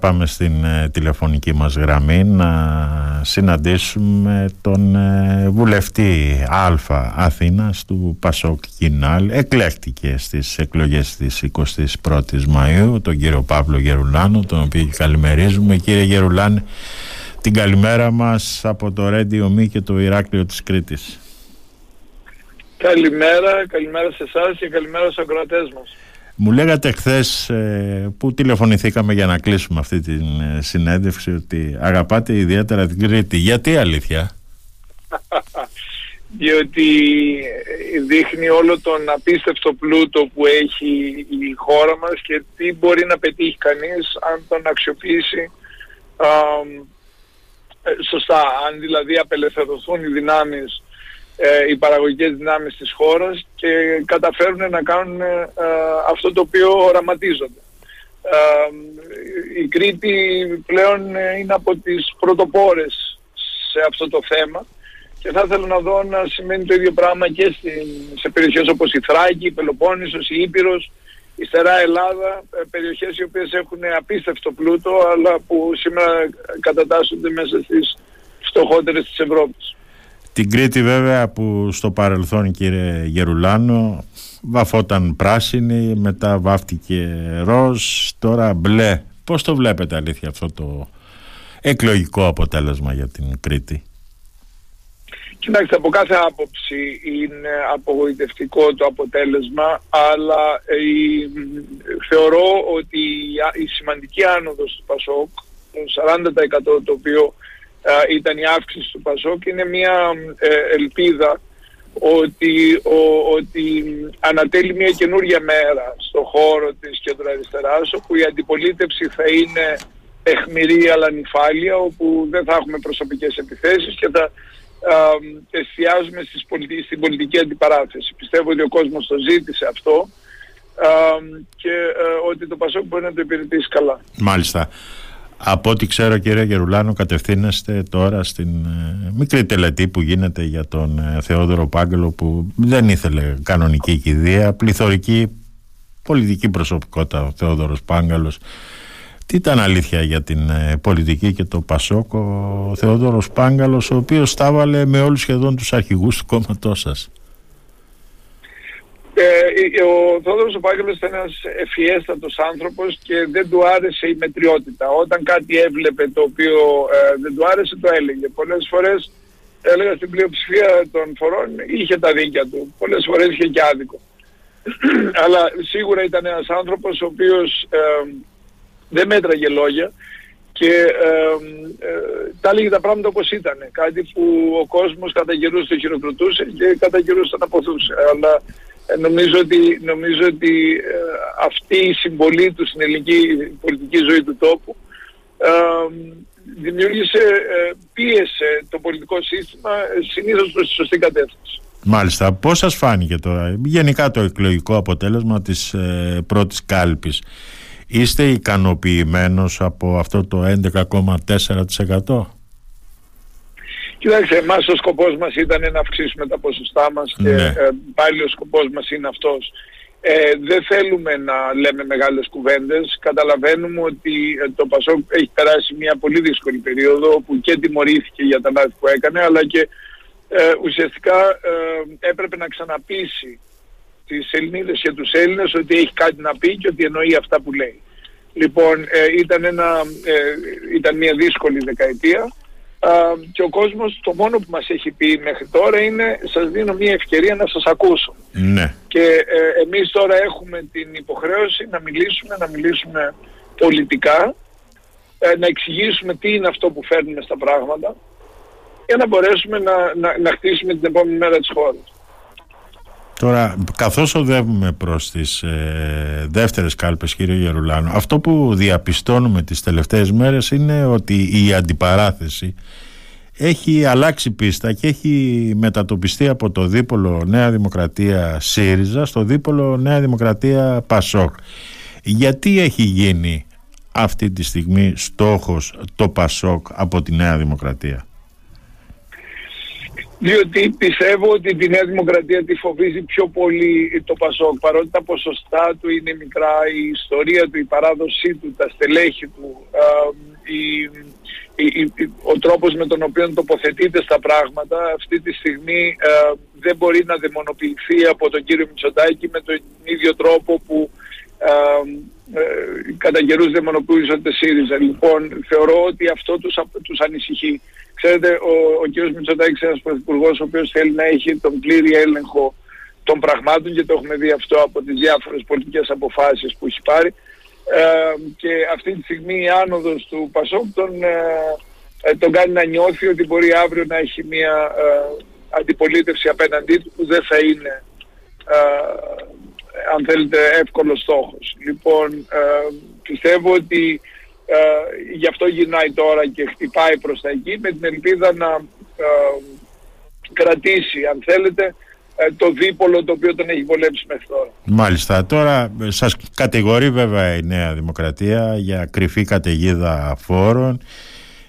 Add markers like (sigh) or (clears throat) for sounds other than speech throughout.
Πάμε στην ε, τηλεφωνική μας γραμμή να συναντήσουμε τον ε, βουλευτή Α Αθήνας του Πασόκ Κινάλ. Εκλέχτηκε στις εκλογές της 21ης Μαΐου, τον κύριο Παύλο Γερουλάνο, τον οποίο καλημερίζουμε. Κύριε Γερουλάνη, την καλημέρα μας από το Ρέντιο Μη και το Ηράκλειο της Κρήτης. Καλημέρα, καλημέρα σε εσάς και καλημέρα στους ακροατές μας. Μου λέγατε χθες ε, που τηλεφωνηθήκαμε για να κλείσουμε αυτή τη ε, συνέντευξη ότι αγαπάτε ιδιαίτερα την Κρήτη. Γιατί αλήθεια; (laughs) Διότι ε, δείχνει όλο τον απίστευτο πλούτο που έχει η χώρα μας και τι μπορεί να πετύχει κανείς αν τον αξιοποιήσει σωστά. Αν δηλαδή απελευθερωθούν οι δυνάμεις ε, οι παραγωγικές δυνάμεις της χώρας και καταφέρουν να κάνουν ε, αυτό το οποίο οραματίζονται. Ε, η Κρήτη πλέον είναι από τις πρωτοπόρες σε αυτό το θέμα και θα ήθελα να δω να σημαίνει το ίδιο πράγμα και σε περιοχές όπως η Θράκη, η Πελοπόννησος, η Ήπειρος, η Στερά Ελλάδα, περιοχές οι οποίες έχουν απίστευτο πλούτο αλλά που σήμερα κατατάσσονται μέσα στις φτωχότερες της Ευρώπης. Την Κρήτη βέβαια που στο παρελθόν κύριε Γερουλάνο βαφόταν πράσινη, μετά βάφτηκε ροζ, τώρα μπλε. Πώς το βλέπετε αλήθεια αυτό το εκλογικό αποτέλεσμα για την Κρήτη; Κοιτάξτε, από κάθε άποψη είναι απογοητευτικό το αποτέλεσμα, αλλά η, θεωρώ ότι η, η σημαντική άνοδος του ΠΑΣΟΚ, το 40% το οποίο ήταν η αύξηση του Πασόκ είναι μια ε, ελπίδα ότι, ο, ότι ανατέλει μια καινούργια μέρα στο χώρο της κεντροαριστεράς όπου η αντιπολίτευση θα είναι εχμηρή αλλά νυφάλια όπου δεν θα έχουμε προσωπικές επιθέσεις και θα α, εστιάζουμε στις στην πολιτική αντιπαράθεση. Πιστεύω ότι ο κόσμος το ζήτησε αυτό και ε, ότι το Πασόκ μπορεί να το υπηρετήσει καλά. Μάλιστα. Από ό,τι ξέρω κύριε Γερουλάνο κατευθύνεστε τώρα στην ε, μικρή τελετή που γίνεται για τον ε, Θεόδωρο Πάγκελο που δεν ήθελε κανονική κηδεία, πληθωρική πολιτική προσωπικότητα ο Θεόδωρος Πάγκαλος. Τι ήταν αλήθεια για την ε, πολιτική και το Πασόκο ο Θεόδωρος Πάγκαλος ο οποίος τα με όλους σχεδόν τους αρχηγούς του κόμματός σας; Ε, ο Θόδωρος ο Πάγγελος ήταν ένας ευφιέστατος άνθρωπος και δεν του άρεσε η μετριότητα. Όταν κάτι έβλεπε το οποίο ε, δεν του άρεσε το έλεγε. Πολλές φορές έλεγα στην πλειοψηφία των φορών είχε τα δίκια του. Πολλές φορές είχε και άδικο. (clears throat) Αλλά σίγουρα ήταν ένας άνθρωπος ο οποίος ε, δεν μέτραγε λόγια και ε, τα έλεγε τα πράγματα όπως ήταν. Κάτι που ο κόσμος κατά καιρούς το χειροκροτούσε και κατά καιρούς τον αποθούσε. Αλλά ε, νομίζω ότι, νομίζω ότι ε, αυτή η συμβολή του στην ελληνική πολιτική ζωή του τόπου ε, δημιούργησε, ε, πίεσε το πολιτικό σύστημα συνήθως προς τη σωστή κατεύθυνση. Μάλιστα. Πώς σας φάνηκε τώρα γενικά το εκλογικό αποτέλεσμα της ε, πρώτης κάλπης; Είστε ικανοποιημένος από αυτό το 11,4%? Κοιτάξτε, εμάς ο σκοπός μας ήταν να αυξήσουμε τα ποσοστά μας και ναι. ε, πάλι ο σκοπός μας είναι αυτός. Ε, δεν θέλουμε να λέμε μεγάλες κουβέντες. Καταλαβαίνουμε ότι ε, το Πασόκ έχει περάσει μια πολύ δύσκολη περίοδο όπου και τιμωρήθηκε για τα λάθη που έκανε αλλά και ε, ουσιαστικά ε, έπρεπε να ξαναπείσει τις Ελληνίδες και τους Έλληνες ότι έχει κάτι να πει και ότι εννοεί αυτά που λέει. Λοιπόν, ήταν, ένα, ήταν μια δύσκολη δεκαετία και ο κόσμος το μόνο που μας έχει πει μέχρι τώρα είναι σας δίνω μια ευκαιρία να σας ακούσω. Ναι. Και ε, εμείς τώρα έχουμε την υποχρέωση να μιλήσουμε, να μιλήσουμε πολιτικά, ε, να εξηγήσουμε τι είναι αυτό που φέρνουμε στα πράγματα για να μπορέσουμε να, να, να χτίσουμε την επόμενη μέρα της χώρας. Τώρα, καθώς οδεύουμε προς τις ε, δεύτερες κάλπες, κύριε Γερουλάνο, αυτό που διαπιστώνουμε τις τελευταίες μέρες είναι ότι η αντιπαράθεση έχει αλλάξει πίστα και έχει μετατοπιστεί από το δίπολο Νέα Δημοκρατία ΣΥΡΙΖΑ στο δίπολο Νέα Δημοκρατία ΠΑΣΟΚ. Γιατί έχει γίνει αυτή τη στιγμή στόχος το ΠΑΣΟΚ από τη Νέα Δημοκρατία; Διότι πιστεύω ότι τη Νέα Δημοκρατία τη φοβίζει πιο πολύ το Πασόκ παρότι τα ποσοστά του είναι μικρά, η ιστορία του, η παράδοσή του, τα στελέχη του, η, ο τρόπος με τον οποίο τοποθετείται στα πράγματα αυτή τη στιγμή δεν μπορεί να δαιμονοποιηθεί από τον κύριο Μητσοτάκη με τον ίδιο τρόπο που ε, κατά καιρούς δαιμονοποιούσατε ΣΥΡΙΖΑ. Λοιπόν, θεωρώ ότι αυτό τους, τους ανησυχεί. Ξέρετε, ο, ο κ. Μητσοτάκης είναι ένας πρωθυπουργός ο οποίος θέλει να έχει τον πλήρη έλεγχο των πραγμάτων και το έχουμε δει αυτό από τις διάφορες πολιτικές αποφάσεις που έχει πάρει. Ε, και αυτή τη στιγμή η άνοδος του Πασόκ τον, ε, ε, τον κάνει να νιώθει ότι μπορεί αύριο να έχει μια ε, αντιπολίτευση απέναντί του που δεν θα είναι αν θέλετε εύκολος στόχος. Λοιπόν, πιστεύω ότι γι' αυτό γυρνάει τώρα και χτυπάει προς τα εκεί με την ελπίδα να κρατήσει αν θέλετε ε, το δίπολο το οποίο τον έχει βολέψει μέχρι τώρα. Μάλιστα. Τώρα σας κατηγορεί βέβαια η Νέα Δημοκρατία για κρυφή καταιγίδα φόρων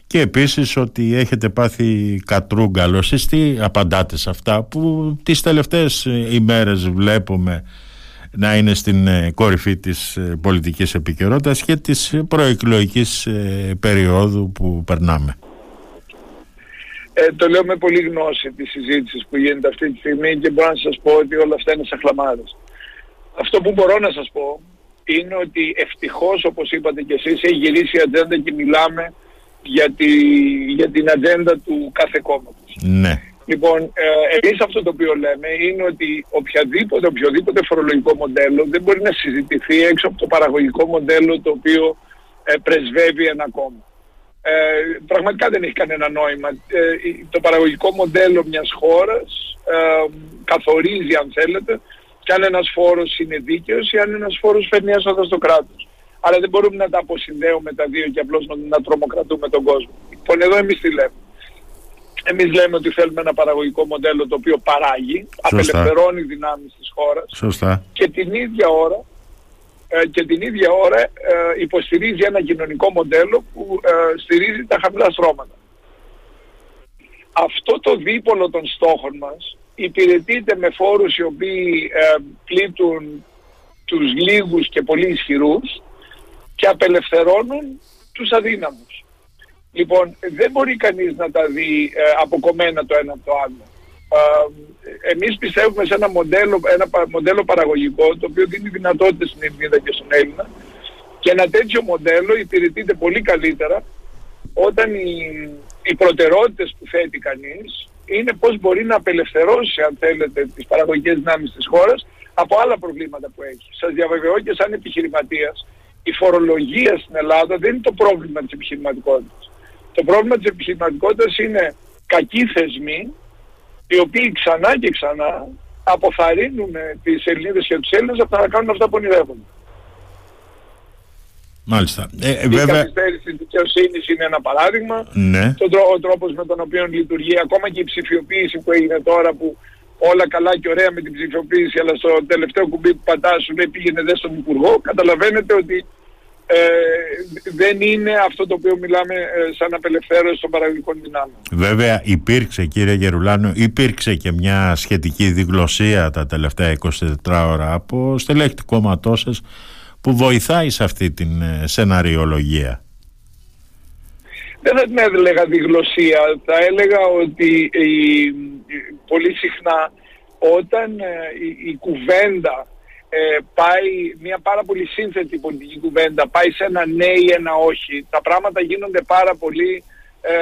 και επίσης ότι έχετε πάθει κατρούγκαλο. Εσείς τι απαντάτε σε αυτά που τις τελευταίες ημέρες βλέπουμε να είναι στην ε, κορυφή της ε, πολιτικής επικαιρότητας και της προεκλογικής περίοδου που περνάμε. Ε, το λέω με πολύ γνώση της συζήτησης που γίνεται αυτή τη στιγμή και μπορώ να σας πω ότι όλα αυτά είναι σαχλαμάδες. Αυτό που μπορώ να σας πω είναι ότι ευτυχώς όπως είπατε και εσείς έχει γυρίσει η ατζέντα και μιλάμε για, τη, για την ατζέντα του κάθε κόμματος. Ναι. Λοιπόν, ε, εμείς αυτό το οποίο λέμε είναι ότι οποιαδήποτε, οποιοδήποτε φορολογικό μοντέλο δεν μπορεί να συζητηθεί έξω από το παραγωγικό μοντέλο το οποίο ε, πρεσβεύει ένα κόμμα ε, πραγματικά δεν έχει κανένα νόημα. Ε, το παραγωγικό μοντέλο μιας χώρας ε, καθορίζει αν θέλετε και αν ένας φόρος είναι δίκαιος ή αν ένας φόρος φέρνει έσοδα στο κράτος. Αλλά δεν μπορούμε να τα αποσυνδέουμε τα δύο και απλώς να, να τρομοκρατούμε τον κόσμο. Λοιπόν εδώ εμείς τι λέμε. Εμείς λέμε ότι θέλουμε ένα παραγωγικό μοντέλο το οποίο παράγει, Σωστά. απελευθερώνει δυνάμεις της χώρας Σωστά. και την ίδια ώρα ε, και την ίδια ώρα ε, υποστηρίζει ένα κοινωνικό μοντέλο που ε, στηρίζει τα χαμηλά στρώματα. Αυτό το δίπολο των στόχων μας υπηρετείται με φόρους οι οποίοι πλήττουν τους λίγους και πολύ ισχυρούς και απελευθερώνουν τους αδύναμους. Λοιπόν, δεν μπορεί κανείς να τα δει αποκομμένα το ένα από το άλλο εμείς πιστεύουμε σε ένα μοντέλο, ένα μοντέλο παραγωγικό το οποίο δίνει δυνατότητες στην Ελληνίδα και στον Έλληνα και ένα τέτοιο μοντέλο υπηρετείται πολύ καλύτερα όταν οι, οι προτεραιότητες που θέτει κανείς είναι πώς μπορεί να απελευθερώσει αν θέλετε τις παραγωγικές δυνάμεις της χώρας από άλλα προβλήματα που έχει. Σας διαβεβαιώ και σαν επιχειρηματίας η φορολογία στην Ελλάδα δεν είναι το πρόβλημα της επιχειρηματικότητας. Το πρόβλημα της επιχειρηματικότητας είναι κακοί θεσμοί οι οποίοι ξανά και ξανά αποθαρρύνουν τις Ελληνίδες και τους Έλληνες από να κάνουν αυτά που ονειρεύονται. Μάλιστα. Ε, η βέβαια... καθυστέρηση της δικαιοσύνης είναι ένα παράδειγμα. Ναι. Το, ο τρόπος με τον οποίο λειτουργεί, ακόμα και η ψηφιοποίηση που έγινε τώρα που όλα καλά και ωραία με την ψηφιοποίηση, αλλά στο τελευταίο κουμπί που πατάς σου λέει πήγαινε δε στον Υπουργό, καταλαβαίνετε ότι ε, δεν είναι αυτό το οποίο μιλάμε ε, σαν απελευθέρωση των παραγωγικών δυνάμεων. Βέβαια υπήρξε κύριε Γερουλάνο, υπήρξε και μια σχετική διγλωσία τα τελευταία 24 ώρα από στελέχη του κόμματός σας που βοηθάει σε αυτή την ε, σεναριολογία. Δεν θα την έλεγα διγλωσία, θα έλεγα ότι πολύ συχνά όταν η, η κουβέντα ε, πάει μια πάρα πολύ σύνθετη πολιτική κουβέντα, πάει σε ένα ναι ή ένα όχι, τα πράγματα γίνονται πάρα πολύ ε,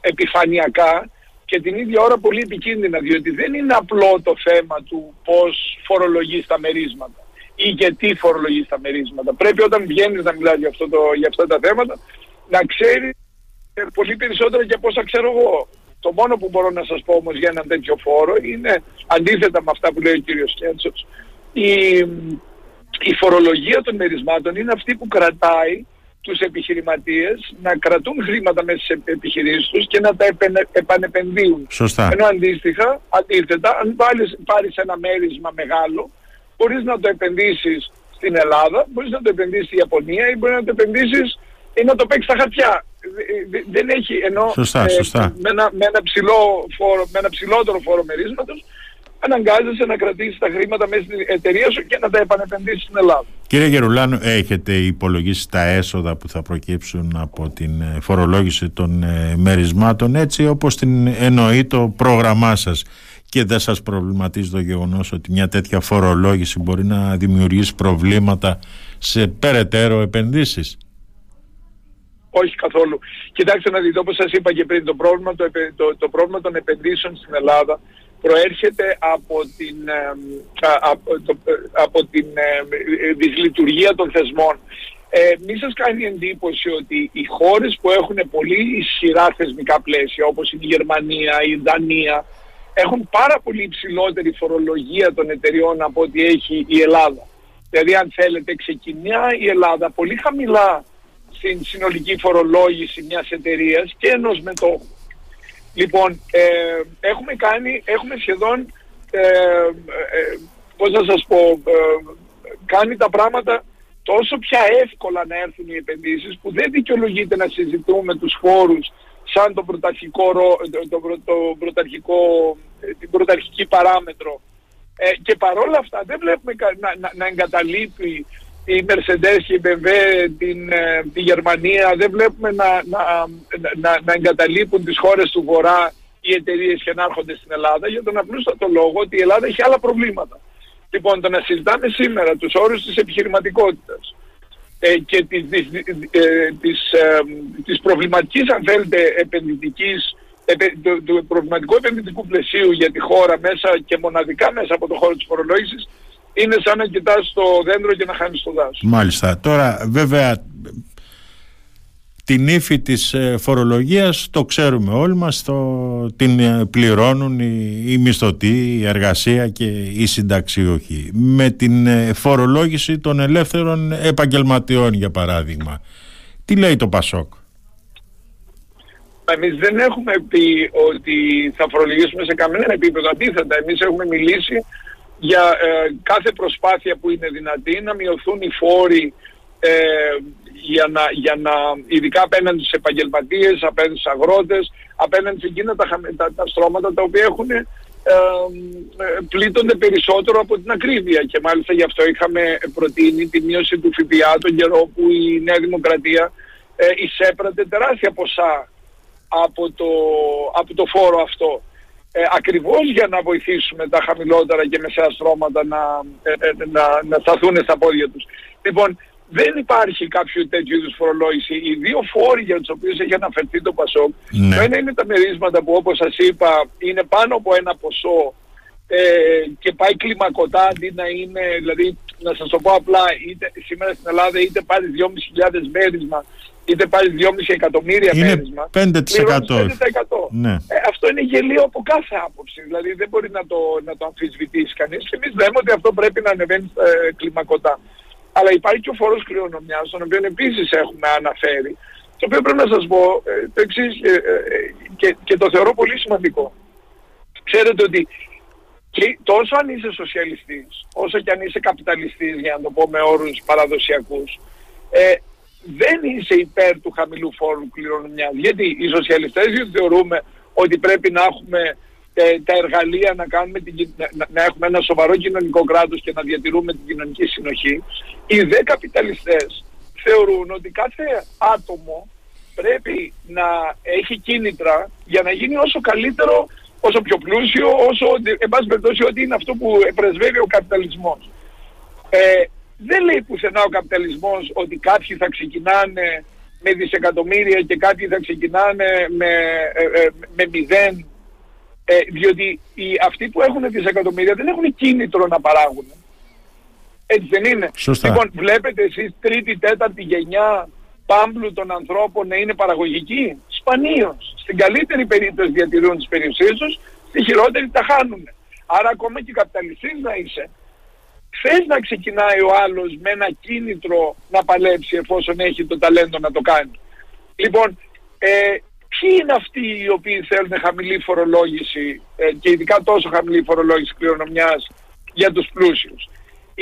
επιφανειακά και την ίδια ώρα πολύ επικίνδυνα, διότι δεν είναι απλό το θέμα του πώς φορολογείς τα μερίσματα ή γιατί φορολογείς τα μερίσματα. Πρέπει όταν βγαίνεις να μιλάς για, αυτό το, για αυτά τα θέματα να ξέρεις ε, πολύ περισσότερο για πώς θα ξέρω εγώ. Το μόνο που μπορώ να σας πω όμως για ένα τέτοιο φόρο είναι αντίθετα με αυτά που λέει ο κύριος Κέντσος η, η φορολογία των μερισμάτων είναι αυτή που κρατάει τους επιχειρηματίες να κρατούν χρήματα μέσα σε επιχειρήσεις τους και να τα επανεπενδύουν. Σωστά. Ενώ αντίστοιχα, αντίθετα, αν πάρεις, πάρεις ένα μέρισμα μεγάλο, μπορείς να το επενδύσεις στην Ελλάδα, μπορείς να το επενδύσεις στη Ιαπωνία ή μπορείς να το επενδύσεις ή να το παίξεις στα χαρτιά. δεν έχει ενώ σωστά, σωστά. Με, ένα, με, ένα ψηλό φόρο, με ένα ψηλότερο φόρο μερίσματος αναγκάζεσαι να κρατήσεις τα χρήματα μέσα στην εταιρεία σου και να τα επανεπενδύσεις στην Ελλάδα. Κύριε Γερουλάνου, έχετε υπολογίσει τα έσοδα που θα προκύψουν από την ε, φορολόγηση των ε, μερισμάτων έτσι όπως την εννοεί το πρόγραμμά σας και δεν σας προβληματίζει το γεγονός ότι μια τέτοια φορολόγηση μπορεί να δημιουργήσει προβλήματα σε περαιτέρω επενδύσεις; Όχι καθόλου. Κοιτάξτε να δείτε, όπως σας είπα και πριν, το πρόβλημα, το, το, το πρόβλημα των επενδύσεων στην Ελλάδα προέρχεται από την, από, από την δυσλειτουργία των θεσμών. Ε, μη σας κάνει εντύπωση ότι οι χώρες που έχουν πολύ ισχυρά θεσμικά πλαίσια όπως είναι η Γερμανία, η Δανία έχουν πάρα πολύ υψηλότερη φορολογία των εταιριών από ό,τι έχει η Ελλάδα. Δηλαδή αν θέλετε ξεκινά η Ελλάδα πολύ χαμηλά στην συνολική φορολόγηση μιας εταιρείας και ενός μετόχου. Λοιπόν, ε, έχουμε κάνει, έχουμε σχεδόν, ε, ε, πώς να σας πω, ε, κάνει τα πράγματα τόσο πια εύκολα να έρθουν οι επενδύσεις που δεν δικαιολογείται να συζητούμε τους φόρους σαν το πρωταρχικό, το, το, πρωταρχικό, την πρωταρχική παράμετρο. Ε, και παρόλα αυτά δεν βλέπουμε να, να, να εγκαταλείπει η Mercedes και η BMW την, ε, τη Γερμανία δεν βλέπουμε να, να, να, να εγκαταλείπουν τις χώρες του Βορρά οι εταιρείες και να έρχονται στην Ελλάδα για τον απλούστατο λόγο ότι η Ελλάδα έχει άλλα προβλήματα. Λοιπόν, το να συζητάμε σήμερα τους όρους της επιχειρηματικότητας ε, και της, της, ε, της, ε, της προβληματικής, αν θέλετε, επενδυτικής, του, του προβληματικού επενδυτικού πλαισίου για τη χώρα μέσα και μοναδικά μέσα από το χώρο της φορολόγησης είναι σαν να κοιτάς το δέντρο και να χάνεις το δάσος. Μάλιστα. Τώρα βέβαια την ύφη της ε, φορολογίας το ξέρουμε όλοι μας, το, την ε, πληρώνουν οι, οι μισθωτοί, η εργασία και οι συνταξιούχοι. Με την ε, φορολόγηση των ελεύθερων επαγγελματιών για παράδειγμα. Τι λέει το Πασόκ; Εμείς δεν έχουμε πει ότι θα φορολογήσουμε σε κανένα επίπεδο. Αντίθετα, εμείς έχουμε μιλήσει για ε, κάθε προσπάθεια που είναι δυνατή να μειωθούν οι φόροι ε, για, να, για να, ειδικά απέναντι στους επαγγελματίες, απέναντι στους αγρότες, απέναντι σε εκείνα τα, τα, τα στρώματα τα οποία έχουν ε, πλήττονται περισσότερο από την ακρίβεια. Και μάλιστα γι' αυτό είχαμε προτείνει τη μείωση του ΦΠΑ τον καιρό που η Νέα Δημοκρατία ε, εισέπρατε τεράστια ποσά από το, από το φόρο αυτό ε, ακριβώς για να βοηθήσουμε τα χαμηλότερα και μεσαία στρώματα να, ε, ε, να, να σταθούν στα πόδια τους. Λοιπόν, δεν υπάρχει κάποιο τέτοιο είδους φορολόγηση. Οι δύο φόροι για τους οποίους έχει αναφερθεί το ΠΑΣΟΚ, ναι. το ένα είναι τα μερίσματα που όπως σας είπα είναι πάνω από ένα ποσό ε, και πάει κλιμακωτά αντί να είναι, δηλαδή να σας το πω απλά, είτε, σήμερα στην Ελλάδα είτε πάρει 2.500 μέρισμα είτε πάρει 2,5 εκατομμύρια είναι μέρισμα, 5%. 5%. Ναι. Ε, αυτό είναι γελίο από κάθε άποψη. Δηλαδή δεν μπορεί να το, να το αμφισβητήσει κανείς. Και εμείς λέμε ότι αυτό πρέπει να ανεβαίνει ε, κλιμακωτά. Αλλά υπάρχει και ο φόρος κληρονομιάς, τον οποίο επίσης έχουμε αναφέρει, το οποίο πρέπει να σας πω ε, το εξής ε, ε, και, και το θεωρώ πολύ σημαντικό. Ξέρετε ότι και τόσο αν είσαι σοσιαλιστής, όσο και αν είσαι καπιταλιστής, για να το πω με όρους παραδοσιακούς, ε, δεν είσαι υπέρ του χαμηλού φόρου κληρονομιάς. Γιατί οι σοσιαλιστές θεωρούμε ότι πρέπει να έχουμε ε, τα εργαλεία να, κάνουμε την, να, να, έχουμε ένα σοβαρό κοινωνικό κράτος και να διατηρούμε την κοινωνική συνοχή. Οι δε καπιταλιστές θεωρούν ότι κάθε άτομο πρέπει να έχει κίνητρα για να γίνει όσο καλύτερο, όσο πιο πλούσιο, όσο, εν πάση περιπτώσει, ότι είναι αυτό που πρεσβεύει ο καπιταλισμός. Ε, δεν λέει πουθενά ο καπιταλισμός ότι κάποιοι θα ξεκινάνε με δισεκατομμύρια και κάποιοι θα ξεκινάνε με, ε, ε, με μηδέν ε, διότι οι, αυτοί που έχουν δισεκατομμύρια δεν έχουν κίνητρο να παράγουν. Έτσι δεν είναι. Σωστά. Λοιπόν, βλέπετε εσείς τρίτη, τέταρτη γενιά πάμπλου των ανθρώπων να είναι παραγωγικοί; Σπανίως. Στην καλύτερη περίπτωση διατηρούν τις περιουσίες τους, στη χειρότερη τα χάνουν. Άρα ακόμα και καπιταλιστής να είσαι, θες να ξεκινάει ο άλλος με ένα κίνητρο να παλέψει εφόσον έχει το ταλέντο να το κάνει. Λοιπόν, ε, ποιοι είναι αυτοί οι οποίοι θέλουν χαμηλή φορολόγηση ε, και ειδικά τόσο χαμηλή φορολόγηση κληρονομιάς για τους πλούσιους;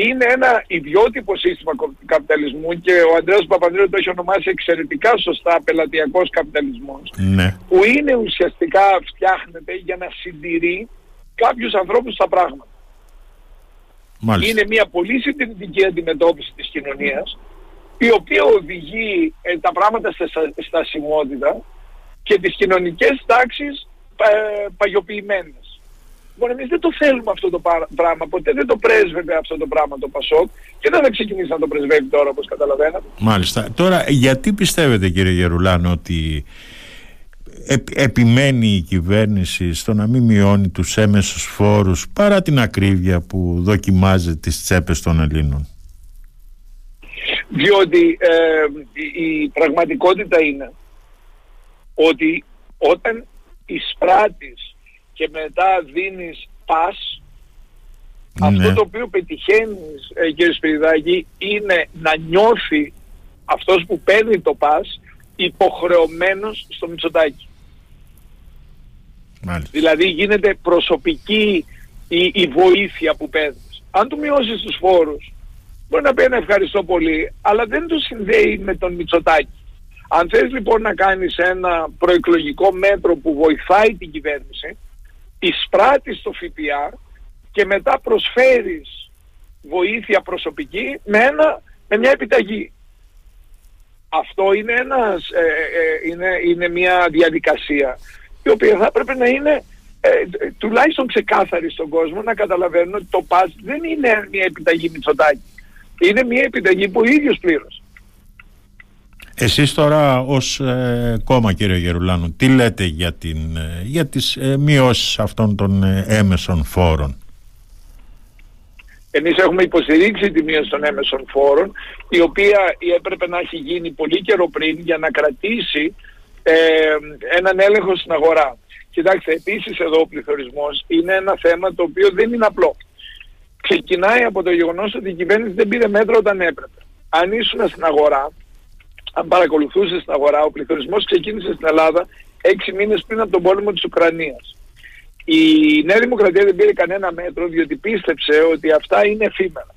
Είναι ένα ιδιότυπο σύστημα καπιταλισμού και ο Ανδρέας Παπανδρέου το έχει ονομάσει εξαιρετικά σωστά πελατειακός καπιταλισμός ναι. που είναι ουσιαστικά φτιάχνεται για να συντηρεί κάποιους ανθρώπους στα πράγματα. Μάλιστα. Είναι μια πολύ συντηρητική αντιμετώπιση της κοινωνίας η οποία οδηγεί ε, τα πράγματα στα στασιμότητα και τις κοινωνικές τάξεις ε, παγιοποιημένες. Λοιπόν, εμείς δεν το θέλουμε αυτό το πράγμα. Ποτέ δεν το πρέσβευε αυτό το πράγμα το Πασόκ και δεν θα ξεκινήσει να το πρεσβεύει τώρα, όπως καταλαβαίνετε. Μάλιστα. Τώρα, γιατί πιστεύετε, κύριε Γερουλάνο, ότι επιμένει η κυβέρνηση στο να μην μειώνει τους έμεσους φόρους παρά την ακρίβεια που δοκιμάζει τις τσέπες των Ελλήνων; Διότι ε, η πραγματικότητα είναι ότι όταν εισπράττεις και μετά δίνεις πας ναι. αυτό το οποίο πετυχαίνεις ε, κύριε Σπυριδάκη είναι να νιώθει αυτός που παίρνει το πας υποχρεωμένος στο Μητσοτάκι. Δηλαδή γίνεται προσωπική η, η βοήθεια που παίρνεις. Αν του μειώσεις τους φόρους μπορεί να πει ένα ευχαριστώ πολύ αλλά δεν το συνδέει με τον Μητσοτάκι. Αν θες λοιπόν να κάνεις ένα προεκλογικό μέτρο που βοηθάει την κυβέρνηση εισπράττεις το ΦΠΑ και μετά προσφέρεις βοήθεια προσωπική με, ένα, με μια επιταγή. Αυτό είναι, ένας, ε, ε, είναι, είναι μια διαδικασία η οποία θα έπρεπε να είναι ε, τουλάχιστον ξεκάθαρη στον κόσμο να καταλαβαίνουν ότι το ΠΑΣ δεν είναι μια επιταγή Μητσοτάκη. Είναι μια επιταγή που ο ίδιος πλήρωσε. Εσείς τώρα ως ε, κόμμα κύριε Γερουλάνου τι λέτε για, την, ε, για τις ε, μειώσεις αυτών των ε, έμεσων φόρων; Εμείς έχουμε υποστηρίξει τη μείωση των έμεσων φόρων η οποία έπρεπε να έχει γίνει πολύ καιρό πριν για να κρατήσει ε, έναν έλεγχο στην αγορά. Κοιτάξτε, επίσης εδώ ο πληθωρισμός είναι ένα θέμα το οποίο δεν είναι απλό. Ξεκινάει από το γεγονός ότι η κυβέρνηση δεν πήρε μέτρο όταν έπρεπε. Αν ήσουν στην αγορά αν παρακολουθούσες στην αγορά, ο πληθωρισμός ξεκίνησε στην Ελλάδα έξι μήνες πριν από τον πόλεμο της Ουκρανίας. Η Νέα Δημοκρατία δεν πήρε κανένα μέτρο διότι πίστεψε ότι αυτά είναι εφήμερα.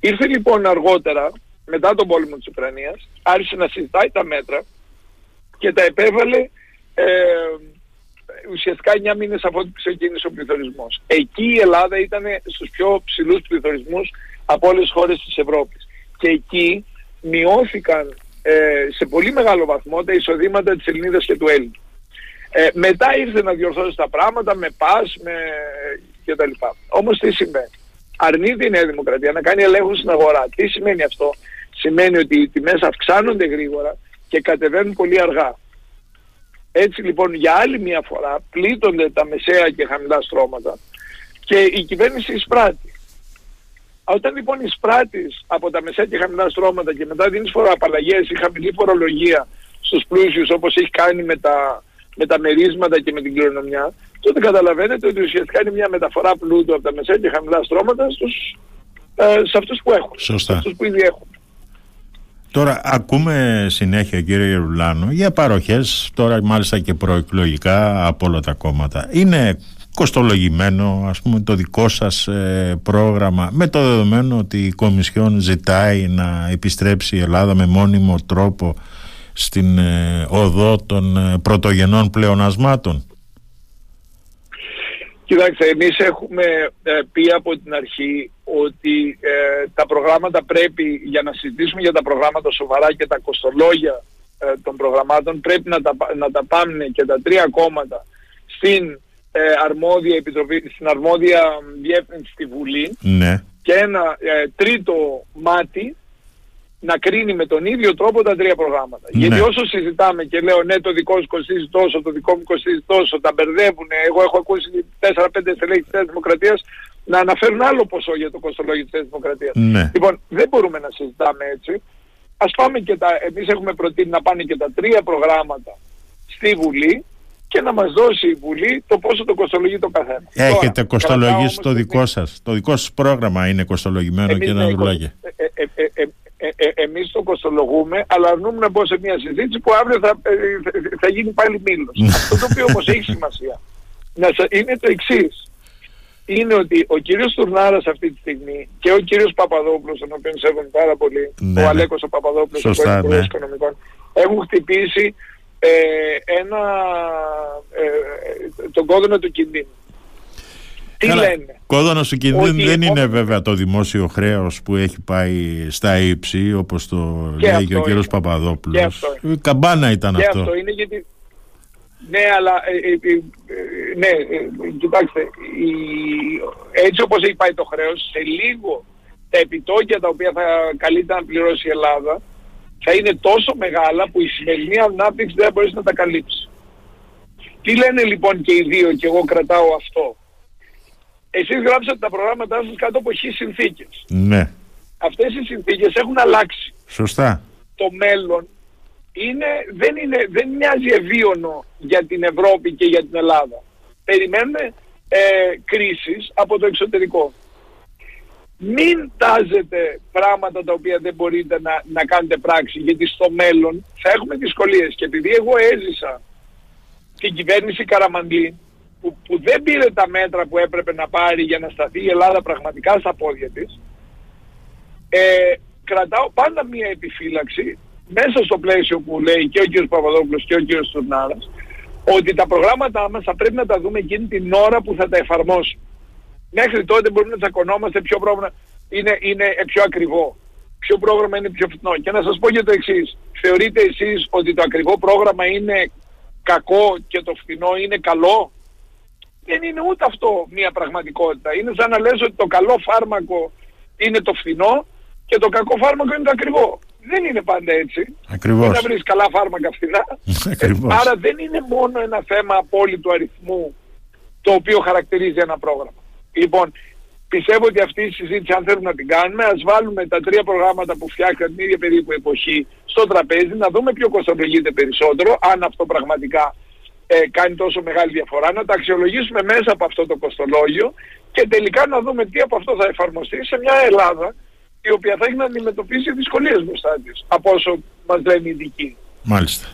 Ήρθε λοιπόν αργότερα, μετά τον πόλεμο της Ουκρανίας, άρχισε να συζητάει τα μέτρα και τα επέβαλε ε, ουσιαστικά 9 μήνες αφού ξεκίνησε ο πληθωρισμός. Εκεί η Ελλάδα ήταν στους πιο ψηλούς πληθωρισμούς από όλες τις χώρες της Ευρώπης. Και εκεί μειώθηκαν ε, σε πολύ μεγάλο βαθμό τα εισοδήματα της Ελληνίδας και του Έλληνα. Ε, μετά ήρθε να διορθώσει τα πράγματα με πας με... και τα λοιπά. Όμως τι σημαίνει. Αρνείται η Νέα Δημοκρατία να κάνει ελέγχους στην αγορά. Τι σημαίνει αυτό; Σημαίνει ότι οι τιμές αυξάνονται γρήγορα και κατεβαίνουν πολύ αργά. Έτσι λοιπόν για άλλη μια φορά πλήττονται τα μεσαία και χαμηλά στρώματα και η κυβέρνηση εισπράττει. Όταν λοιπόν εισπράττεις από τα μεσαία και χαμηλά στρώματα και μετά δίνεις φοροαπαλλαγές ή χαμηλή φορολογία στους πλούσιους όπως έχει κάνει με τα, με τα μερίσματα και με την κληρονομιά, τότε καταλαβαίνετε ότι ουσιαστικά είναι μια μεταφορά πλούτου από τα μεσαία και χαμηλά στρώματα στους, ε, σε αυτούς που έχουν. Σωστά. Σε αυτούς που ήδη έχουν. Τώρα ακούμε συνέχεια κύριε Γερουλάνο για παροχές τώρα μάλιστα και προεκλογικά από όλα τα κόμματα. Είναι κοστολογημένο ας πούμε το δικό σας ε, πρόγραμμα με το δεδομένο ότι η Κομισιόν ζητάει να επιστρέψει η Ελλάδα με μόνιμο τρόπο στην ε, οδό των ε, πρωτογενών πλεονασμάτων. Κοιτάξτε, εμείς έχουμε πει από την αρχή ότι τα προγράμματα πρέπει, για να συζητήσουμε για τα προγράμματα σοβαρά και τα κοστολόγια των προγραμμάτων, πρέπει να τα, να τα πάμε και τα τρία κόμματα στην ε, αρμόδια επιτροπή, στην αρμόδια διεύθυνση στη Βουλή ναι. και ένα ε, τρίτο μάτι να κρίνει με τον ίδιο τρόπο τα τρία προγράμματα. Ναι. Γιατί όσο συζητάμε και λέω ναι το δικό σου κοστίζει τόσο, το δικό μου κοστίζει τόσο, τα μπερδεύουν, εγώ έχω ακούσει 4-5 στελέχη της Δημοκρατίας να αναφέρουν άλλο ποσό για το κοστολόγιο της Δημοκρατίας. Ναι. Λοιπόν, δεν μπορούμε να συζητάμε έτσι. Ας πάμε και τα, εμείς έχουμε προτείνει να πάνε και τα τρία προγράμματα στη Βουλή και να μας δώσει η Βουλή το πόσο το κοστολογεί το καθένα. Έχετε κοστολογήσει το δικό σας. Το δικό σας πρόγραμμα είναι κοστολογημένο και να δουλάγει. Ε, ε, ε, ε, εμείς το κοστολογούμε, αλλά αρνούμε να μπω σε μια συζήτηση που αύριο θα, θα γίνει πάλι μήλος. Αυτό το οποίο όμως έχει σημασία είναι το εξής. είναι ότι ο κύριος Τουρνάρας αυτή τη στιγμή και ο κύριος Παπαδόπουλος, τον οποίο σέβομαι πάρα πολύ, Ναι, ο ναι. Αλέκος ο Παπαδόπουλος, Σωστά, ο Υπουργός ναι. Οικονομικών, έχουν χτυπήσει ε, ένα, ε, τον κόδωνα του κινδύνου. Τι Καλά, λένε; Κόδωνος του κινδύνου Ότι δεν είναι επόμενο- βέβαια το δημόσιο χρέος που έχει πάει στα ύψη όπως το Και λέει και ο αυτό κύριος είναι. Και Παπαδόπουλος. αυτό Η καμπάνα ήταν Και αυτό. αυτό είναι γιατί... Ναι, αλλά ε, ε, ε, ε, ναι, ε, κοιτάξτε, η, έτσι όπως έχει πάει το χρέος, σε λίγο τα επιτόκια τα οποία θα καλείται να πληρώσει η Ελλάδα θα είναι τόσο μεγάλα που η σημερινή ανάπτυξη δεν θα μπορέσει να τα καλύψει. Τι λένε λοιπόν και οι δύο και εγώ κρατάω αυτό. Εσείς γράψατε τα προγράμματά σας κάτω από χι συνθήκες. Ναι, Αυτές οι συνθήκες έχουν αλλάξει σωστά. το μέλλον είναι, δεν, είναι, δεν μοιάζει ευίωνο για την Ευρώπη και για την Ελλάδα. Περιμένουμε ε, κρίσεις από το εξωτερικό. Μην τάζετε πράγματα τα οποία δεν μπορείτε να, να κάνετε πράξη, γιατί στο μέλλον θα έχουμε δυσκολίες. Και επειδή εγώ έζησα την κυβέρνηση Καραμαντή, που, που δεν πήρε τα μέτρα που έπρεπε να πάρει για να σταθεί η Ελλάδα πραγματικά στα πόδια της, ε, κρατάω πάντα μία επιφύλαξη μέσα στο πλαίσιο που λέει και ο κ. Παπαδόπουλος και ο κ. Στουρνάρας ότι τα προγράμματά μας θα πρέπει να τα δούμε εκείνη την ώρα που θα τα εφαρμόσουμε. Μέχρι τότε μπορούμε να τσακωνόμαστε ποιο πρόγραμμα είναι, είναι πιο ακριβό, ποιο πρόγραμμα είναι πιο φθηνό. Και να σας πω και το εξής. Θεωρείτε εσείς ότι το ακριβό πρόγραμμα είναι κακό και το φθηνό είναι καλό; Δεν είναι ούτε αυτό μια πραγματικότητα. Είναι σαν να λες ότι το καλό φάρμακο είναι το φθηνό και το κακό φάρμακο είναι το ακριβό. Δεν είναι πάντα έτσι. Ακριβώς. Δεν θα βρεις καλά φάρμακα φθηνά. (laughs) Ακριβώς. Άρα δεν είναι μόνο ένα θέμα απόλυτου αριθμού το οποίο χαρακτηρίζει ένα πρόγραμμα. Λοιπόν, πιστεύω ότι αυτή η συζήτηση αν θέλουμε να την κάνουμε, ας βάλουμε τα τρία προγράμματα που φτιάχτηκαν την ίδια περίπου εποχή στο τραπέζι, να δούμε ποιο κοστολογείται περισσότερο, αν αυτό πραγματικά ε, κάνει τόσο μεγάλη διαφορά, να τα αξιολογήσουμε μέσα από αυτό το κοστολόγιο και τελικά να δούμε τι από αυτό θα εφαρμοστεί σε μια Ελλάδα η οποία θα έχει να αντιμετωπίσει δυσκολίες μπροστά της, από όσο μας λένε οι ειδικοί. Μάλιστα.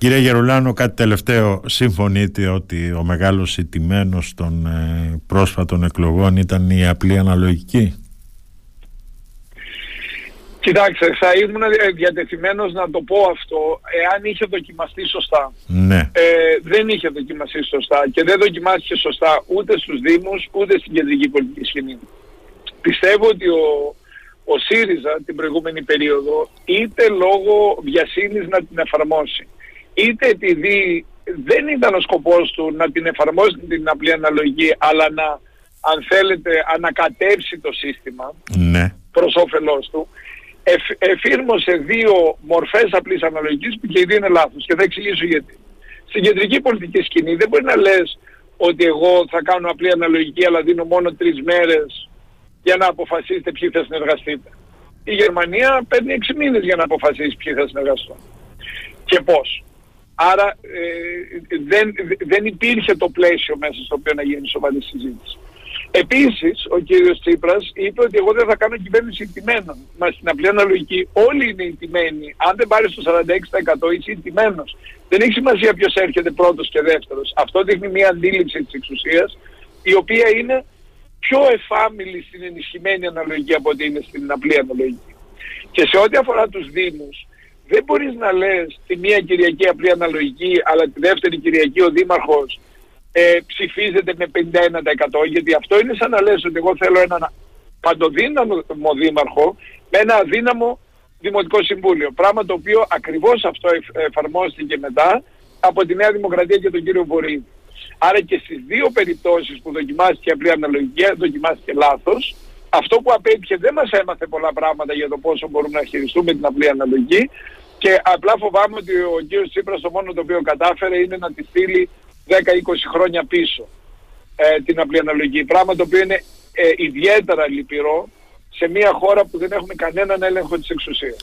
Κύριε Γερουλάνο, κάτι τελευταίο. Συμφωνείτε ότι ο μεγάλος ηττημένος των ε, πρόσφατων εκλογών ήταν η απλή αναλογική; Κοιτάξτε, θα ήμουν ε, διατεθειμένος να το πω αυτό εάν είχε δοκιμαστεί σωστά. Ναι. Ε, δεν είχε δοκιμαστεί σωστά και δεν δοκιμάστηκε σωστά ούτε στους Δήμους ούτε στην κεντρική πολιτική σκηνή. Πιστεύω ότι ο, ο ΣΥΡΙΖΑ την προηγούμενη περίοδο είτε λόγω βιασύνης να την εφαρμόσει είτε επειδή δεν ήταν ο σκοπός του να την εφαρμόσει την απλή αναλογική αλλά να αν θέλετε ανακατεύσει το σύστημα Ναι. προς όφελός του εφ, εφήρμοσε δύο μορφές απλής αναλογικής που και οι δύο είναι λάθος και θα εξηγήσω γιατί. Στην κεντρική πολιτική σκηνή δεν μπορεί να λες ότι εγώ θα κάνω απλή αναλογική αλλά δίνω μόνο τρεις μέρες για να αποφασίσετε ποιοι θα συνεργαστείτε. Η Γερμανία παίρνει έξι μήνες για να αποφασίσει ποιοι θα συνεργαστούν. Και πώς; Άρα ε, δεν, δεν υπήρχε το πλαίσιο μέσα στο οποίο να γίνει σοβαρή συζήτηση. Επίσης, ο κύριος Τσίπρας είπε ότι εγώ δεν θα κάνω κυβέρνηση ηττημένων. Μα στην απλή αναλογική όλοι είναι ηττημένοι. Αν δεν πάρεις το 46% είσαι ηττημένος. Δεν έχει σημασία ποιος έρχεται πρώτος και δεύτερος. Αυτό δείχνει μια αντίληψη της εξουσίας η οποία είναι πιο εφάμιλη στην ενισχυμένη αναλογική από ότι είναι στην απλή αναλογική. Και σε ό,τι αφορά τους Δήμους, δεν μπορείς να λες τη μία Κυριακή απλή αναλογική, αλλά τη δεύτερη Κυριακή ο Δήμαρχος ε, ψηφίζεται με 51% γιατί αυτό είναι σαν να λες ότι εγώ θέλω έναν παντοδύναμο δήμαρχο με ένα αδύναμο δημοτικό συμβούλιο. Πράγμα το οποίο ακριβώς αυτό εφ- εφαρμόστηκε μετά από τη Νέα Δημοκρατία και τον κύριο Βορύδη. Άρα και στις δύο περιπτώσεις που δοκιμάστηκε απλή αναλογική, δοκιμάστηκε λάθος. Αυτό που απέτυχε δεν μας έμαθε πολλά πράγματα για το πόσο μπορούμε να χειριστούμε την απλή αναλογική και απλά φοβάμαι ότι ο κύριος Τσίπρας το μόνο το οποίο κατάφερε είναι να τη στείλει 10-20 χρόνια πίσω ε, την απλή αναλογική. Πράγμα το οποίο είναι ε, ιδιαίτερα λυπηρό σε μια χώρα που δεν έχουμε κανέναν έλεγχο της εξουσίας.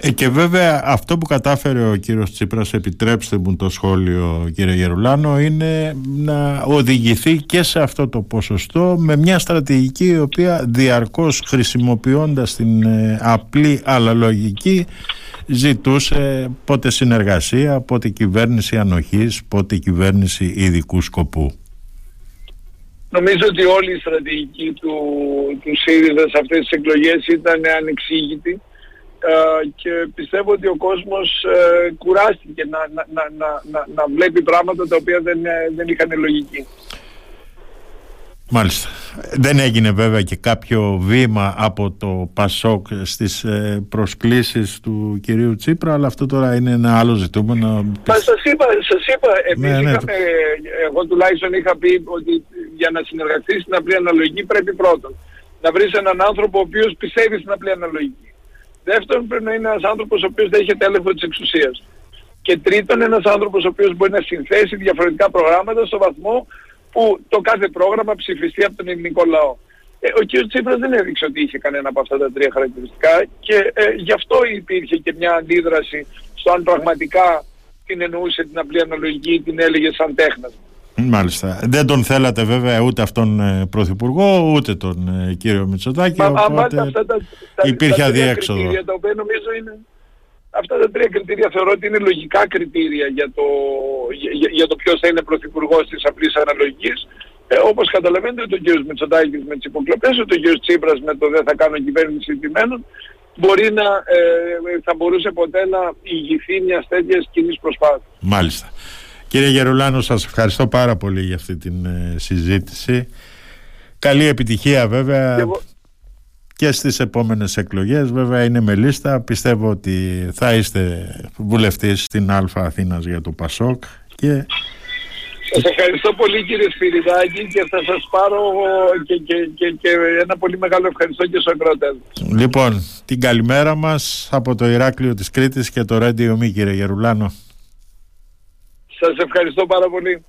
Ε, και βέβαια αυτό που κατάφερε ο κύριος Τσίπρας, επιτρέψτε μου το σχόλιο κύριε Γερουλάνο, είναι να οδηγηθεί και σε αυτό το ποσοστό με μια στρατηγική η οποία διαρκώς χρησιμοποιώντας την ε, απλή αλλά λογική ζητούσε πότε συνεργασία, πότε κυβέρνηση ανοχής, πότε κυβέρνηση ειδικού σκοπού. Νομίζω ότι όλη η στρατηγική του, του ΣΥΡΙΖΑ σε αυτές τις εκλογές ήταν ανεξήγητη ε, και πιστεύω ότι ο κόσμος ε, κουράστηκε να, να, να, να, να βλέπει πράγματα τα οποία δεν, ε, δεν είχαν λογική. Μάλιστα. Δεν έγινε βέβαια και κάποιο βήμα από το ΠΑΣΟΚ στις προσκλήσεις του κυρίου Τσίπρα, αλλά αυτό τώρα είναι ένα άλλο ζητούμενο. Μα σας είπα, σας είπα εμείς ναι, ναι. είχαμε, εγώ τουλάχιστον είχα πει ότι για να συνεργαστείς στην απλή αναλογική πρέπει πρώτον να βρεις έναν άνθρωπο ο οποίος πιστεύει στην απλή αναλογική. Δεύτερον, πρέπει να είναι ένας άνθρωπος ο οποίος δεν έχει έλεγχο της εξουσίας. Και τρίτον, ένας άνθρωπος ο οποίος μπορεί να συνθέσει διαφορετικά προγράμματα στο βαθμό που το κάθε πρόγραμμα ψηφιστεί από τον ελληνικό λαό. Ε, ο κ. Τσίπρας δεν έδειξε ότι είχε κανένα από αυτά τα τρία χαρακτηριστικά και ε, γι' αυτό υπήρχε και μια αντίδραση στο αν πραγματικά την εννοούσε την απλή αναλογική ή την έλεγε σαν τέχνασμα. Μάλιστα. Δεν τον θέλατε βέβαια ούτε αυτόν ε, πρωθυπουργό ούτε τον ε, κύριο Μητσοτάκη. Μα, οπότε αυτά τα, τα, υπήρχε αδιέξοδο. Τα οποία νομίζω είναι, αυτά τα τρία κριτήρια θεωρώ ότι είναι λογικά κριτήρια για το, για, για το ποιος θα είναι πρωθυπουργός της απλής αναλογικής. Ε, όπως καταλαβαίνετε ο κύριος Μητσοτάκης με τις υποκλοπές, ο κύριος Τσίπρας με το δεν θα κάνω κυβέρνηση τιμένων, μπορεί να, ε, θα μπορούσε ποτέ να ηγηθεί μιας τέτοιας κοινής προσπάθειας. Μάλιστα. Κύριε Γερουλάνο, σας ευχαριστώ πάρα πολύ για αυτή την ε, συζήτηση. Καλή επιτυχία βέβαια και στις επόμενες εκλογές. Βέβαια είναι με λίστα. Πιστεύω ότι θα είστε βουλευτής στην Α Αθήνας για το ΠΑΣΟΚ και... Σας ευχαριστώ πολύ κύριε Σπυριδάκη και θα σας πάρω και, και, και, και ένα πολύ μεγάλο ευχαριστώ και στο ακρότελ. Λοιπόν, την καλημέρα μας από το Ηράκλειο της Κρήτης και το Radio Me κύριε Γερουλάνο. Σας ευχαριστώ πάρα πολύ.